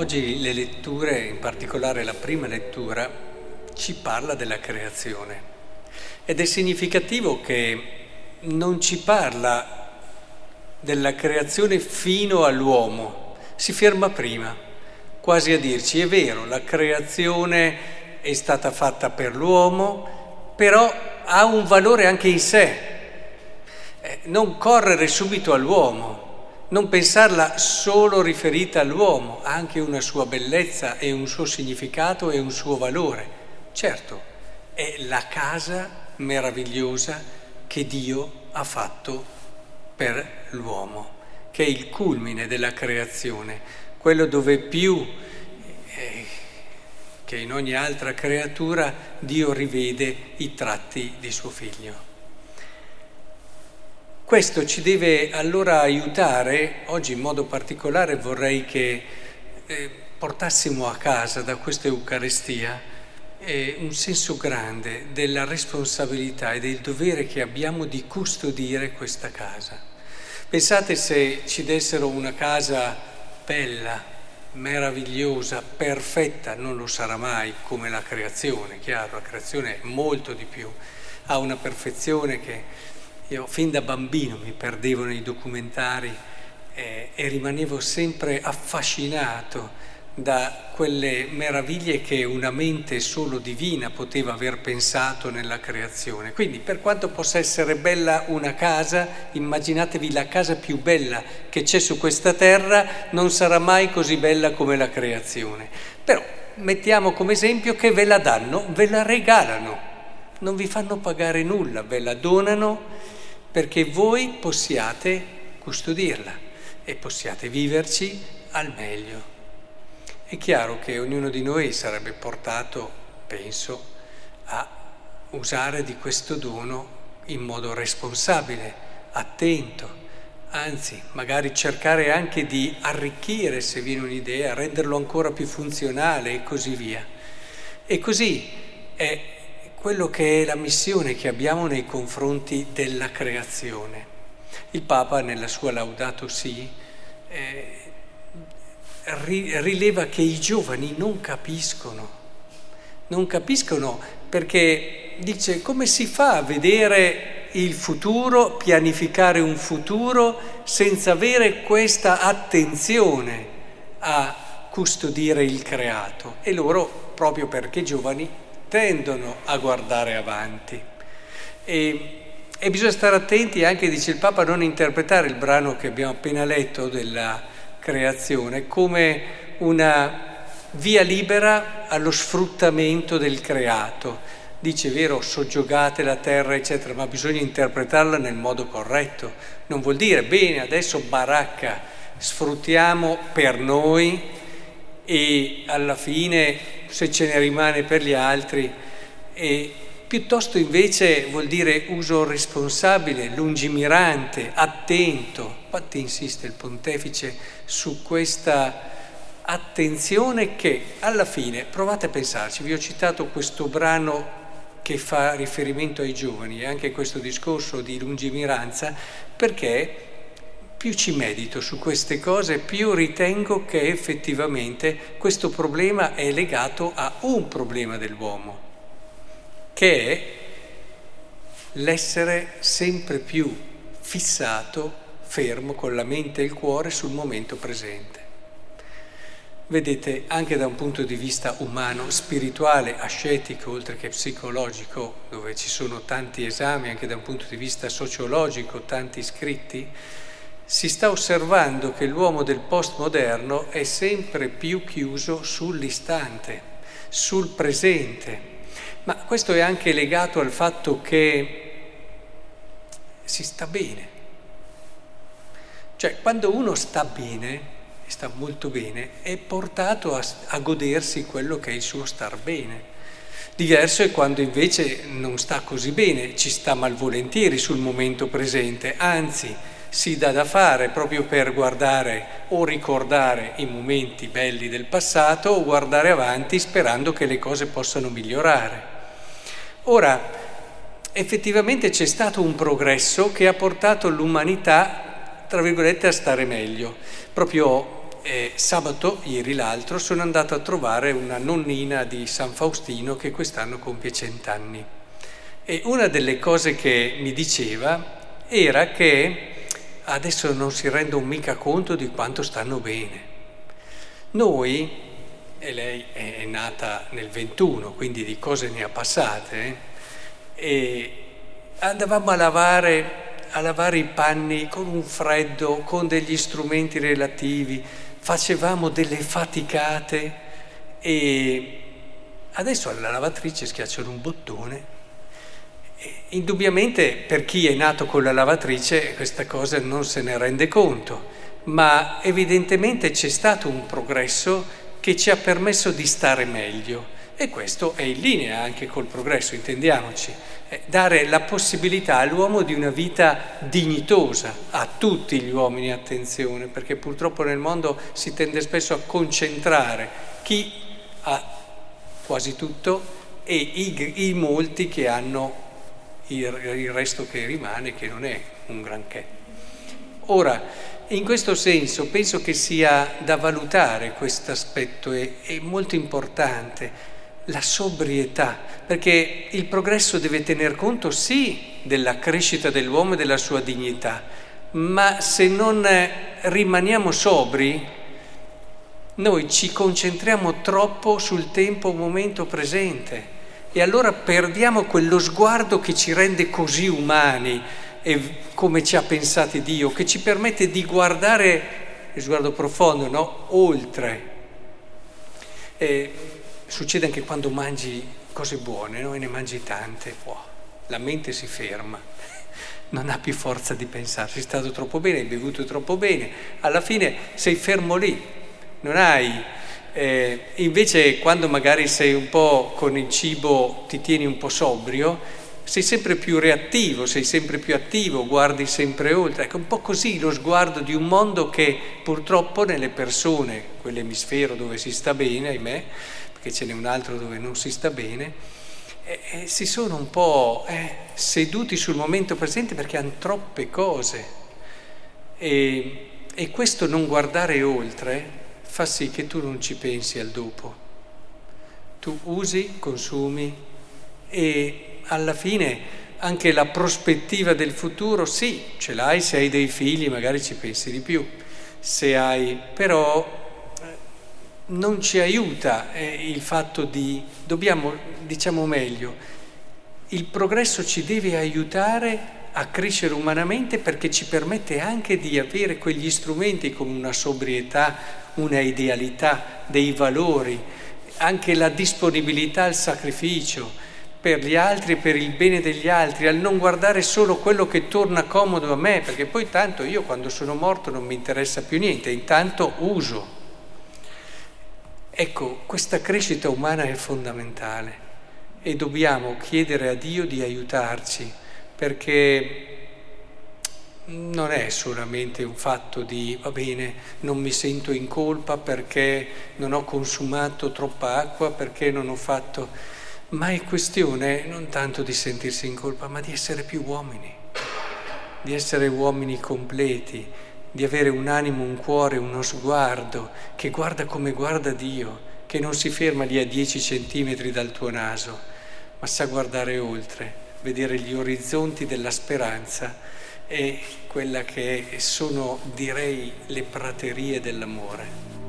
Oggi le letture, in particolare la prima lettura, ci parla della creazione. Ed è significativo che non ci parla della creazione fino all'uomo, si ferma prima, quasi a dirci è vero, la creazione è stata fatta per l'uomo, però ha un valore anche in sé, eh, non correre subito all'uomo non pensarla solo riferita all'uomo, ha anche una sua bellezza e un suo significato e un suo valore. Certo, è la casa meravigliosa che Dio ha fatto per l'uomo, che è il culmine della creazione, quello dove più eh, che in ogni altra creatura Dio rivede i tratti di suo figlio. Questo ci deve allora aiutare, oggi in modo particolare vorrei che eh, portassimo a casa da questa Eucaristia eh, un senso grande della responsabilità e del dovere che abbiamo di custodire questa casa. Pensate se ci dessero una casa bella, meravigliosa, perfetta, non lo sarà mai come la creazione, chiaro, la creazione è molto di più, ha una perfezione che io fin da bambino mi perdevo nei documentari eh, e rimanevo sempre affascinato da quelle meraviglie che una mente solo divina poteva aver pensato nella creazione. Quindi per quanto possa essere bella una casa, immaginatevi la casa più bella che c'è su questa terra, non sarà mai così bella come la creazione. Però mettiamo come esempio che ve la danno, ve la regalano, non vi fanno pagare nulla, ve la donano perché voi possiate custodirla e possiate viverci al meglio. È chiaro che ognuno di noi sarebbe portato, penso, a usare di questo dono in modo responsabile, attento, anzi magari cercare anche di arricchire, se viene un'idea, renderlo ancora più funzionale e così via. E così è quello che è la missione che abbiamo nei confronti della creazione. Il Papa nella sua Laudato Si eh, rileva che i giovani non capiscono, non capiscono perché dice come si fa a vedere il futuro, pianificare un futuro senza avere questa attenzione a custodire il creato e loro proprio perché giovani tendono a guardare avanti. E, e, bisogna stare attenti anche, dice il Papa, a non interpretare il brano che abbiamo appena letto della creazione come una via libera allo sfruttamento del creato. Dice, vero, soggiogate la terra, eccetera, ma bisogna interpretarla nel modo corretto. Non vuol dire, bene, adesso baracca, sfruttiamo per noi e alla fine se ce ne rimane per gli altri, e piuttosto invece vuol dire uso responsabile, lungimirante, attento. Infatti insiste il pontefice su questa attenzione che alla fine, provate a pensarci, vi ho citato questo brano che fa riferimento ai giovani e anche questo discorso di lungimiranza perché più ci medito su queste cose, più ritengo che effettivamente questo problema è legato a un problema dell'uomo, che è l'essere sempre più fissato, fermo con la mente e il cuore sul momento presente. Vedete, anche da un punto di vista umano, spirituale, ascetico, oltre che psicologico, dove ci sono tanti esami, anche da un punto di vista sociologico, tanti scritti, si sta osservando che l'uomo del postmoderno è sempre più chiuso sull'istante, sul presente, ma questo è anche legato al fatto che si sta bene. Cioè, quando uno sta bene, sta molto bene, è portato a, a godersi quello che è il suo star bene. Diverso è quando invece non sta così bene, ci sta malvolentieri sul momento presente, anzi, si dà da fare proprio per guardare o ricordare i momenti belli del passato o guardare avanti sperando che le cose possano migliorare. Ora, effettivamente c'è stato un progresso che ha portato l'umanità, tra virgolette, a stare meglio. Proprio eh, sabato, ieri l'altro, sono andato a trovare una nonnina di San Faustino che quest'anno compie cent'anni. E una delle cose che mi diceva era che adesso non si rendono mica conto di quanto stanno bene. Noi, e lei è nata nel 21, quindi di cose ne ha passate, eh, andavamo a lavare a lavare i panni con un freddo, con degli strumenti relativi, facevamo delle faticate e adesso alla lavatrice schiacciano un bottone. Indubbiamente per chi è nato con la lavatrice questa cosa non se ne rende conto, ma evidentemente c'è stato un progresso che ci ha permesso di stare meglio. E questo è in linea anche col progresso, intendiamoci. Dare la possibilità all'uomo di una vita dignitosa, a tutti gli uomini attenzione, perché purtroppo nel mondo si tende spesso a concentrare chi ha quasi tutto e i, i molti che hanno il, resto che rimane, che non è un granché. Ora, in questo senso penso che sia da valutare questo aspetto, è, è molto importante la sobrietà, perché il progresso deve tener conto sì della crescita dell'uomo e della sua dignità, ma se non rimaniamo sobri, noi ci concentriamo troppo sul tempo momento presente e allora perdiamo quello sguardo che ci rende così umani e come ci ha pensati Dio, che ci permette di guardare, il sguardo profondo, no? oltre. E Succede anche quando mangi cose buone, no? E ne mangi tante, wow, la mente si ferma, non ha più forza di pensare, sei stato troppo bene, hai bevuto troppo bene, alla fine sei fermo lì, non hai... Eh, invece quando magari sei un po' con il cibo, ti tieni un po' sobrio, sei sempre più reattivo, sei sempre più attivo, guardi sempre oltre. Ecco, un po' così lo sguardo di un mondo che purtroppo nelle persone, quell'emisfero dove si sta bene, ahimè, perché ce n'è un altro dove non si sta bene, e, e si sono un po' eh, seduti sul momento presente perché hanno troppe cose. E, e questo non guardare oltre fa sì che tu non ci pensi al dopo. Tu usi, consumi e alla fine anche la prospettiva del futuro, sì, ce l'hai se hai dei figli, magari ci pensi di più. Se hai, però non ci aiuta eh, il fatto di, dobbiamo, diciamo meglio, il progresso ci deve aiutare a crescere umanamente perché ci permette anche di avere quegli strumenti come una sobrietà, una idealità, dei valori, anche la disponibilità al sacrificio per gli altri, per il bene degli altri, al non guardare solo quello che torna comodo a me, perché poi tanto io quando sono morto non mi interessa più niente, intanto uso. Ecco, questa crescita umana è fondamentale e dobbiamo chiedere a Dio di aiutarci perché non è solamente un fatto di va bene, non mi sento in colpa perché non ho consumato troppa acqua, perché non ho fatto, ma è questione non tanto di sentirsi in colpa, ma di essere più uomini, di essere uomini completi, di avere un animo, un cuore, uno sguardo che guarda come guarda Dio, che non si ferma lì a dieci centimetri dal tuo naso, ma sa guardare oltre, vedere gli orizzonti della speranza e quella che sono, direi, le praterie dell'amore.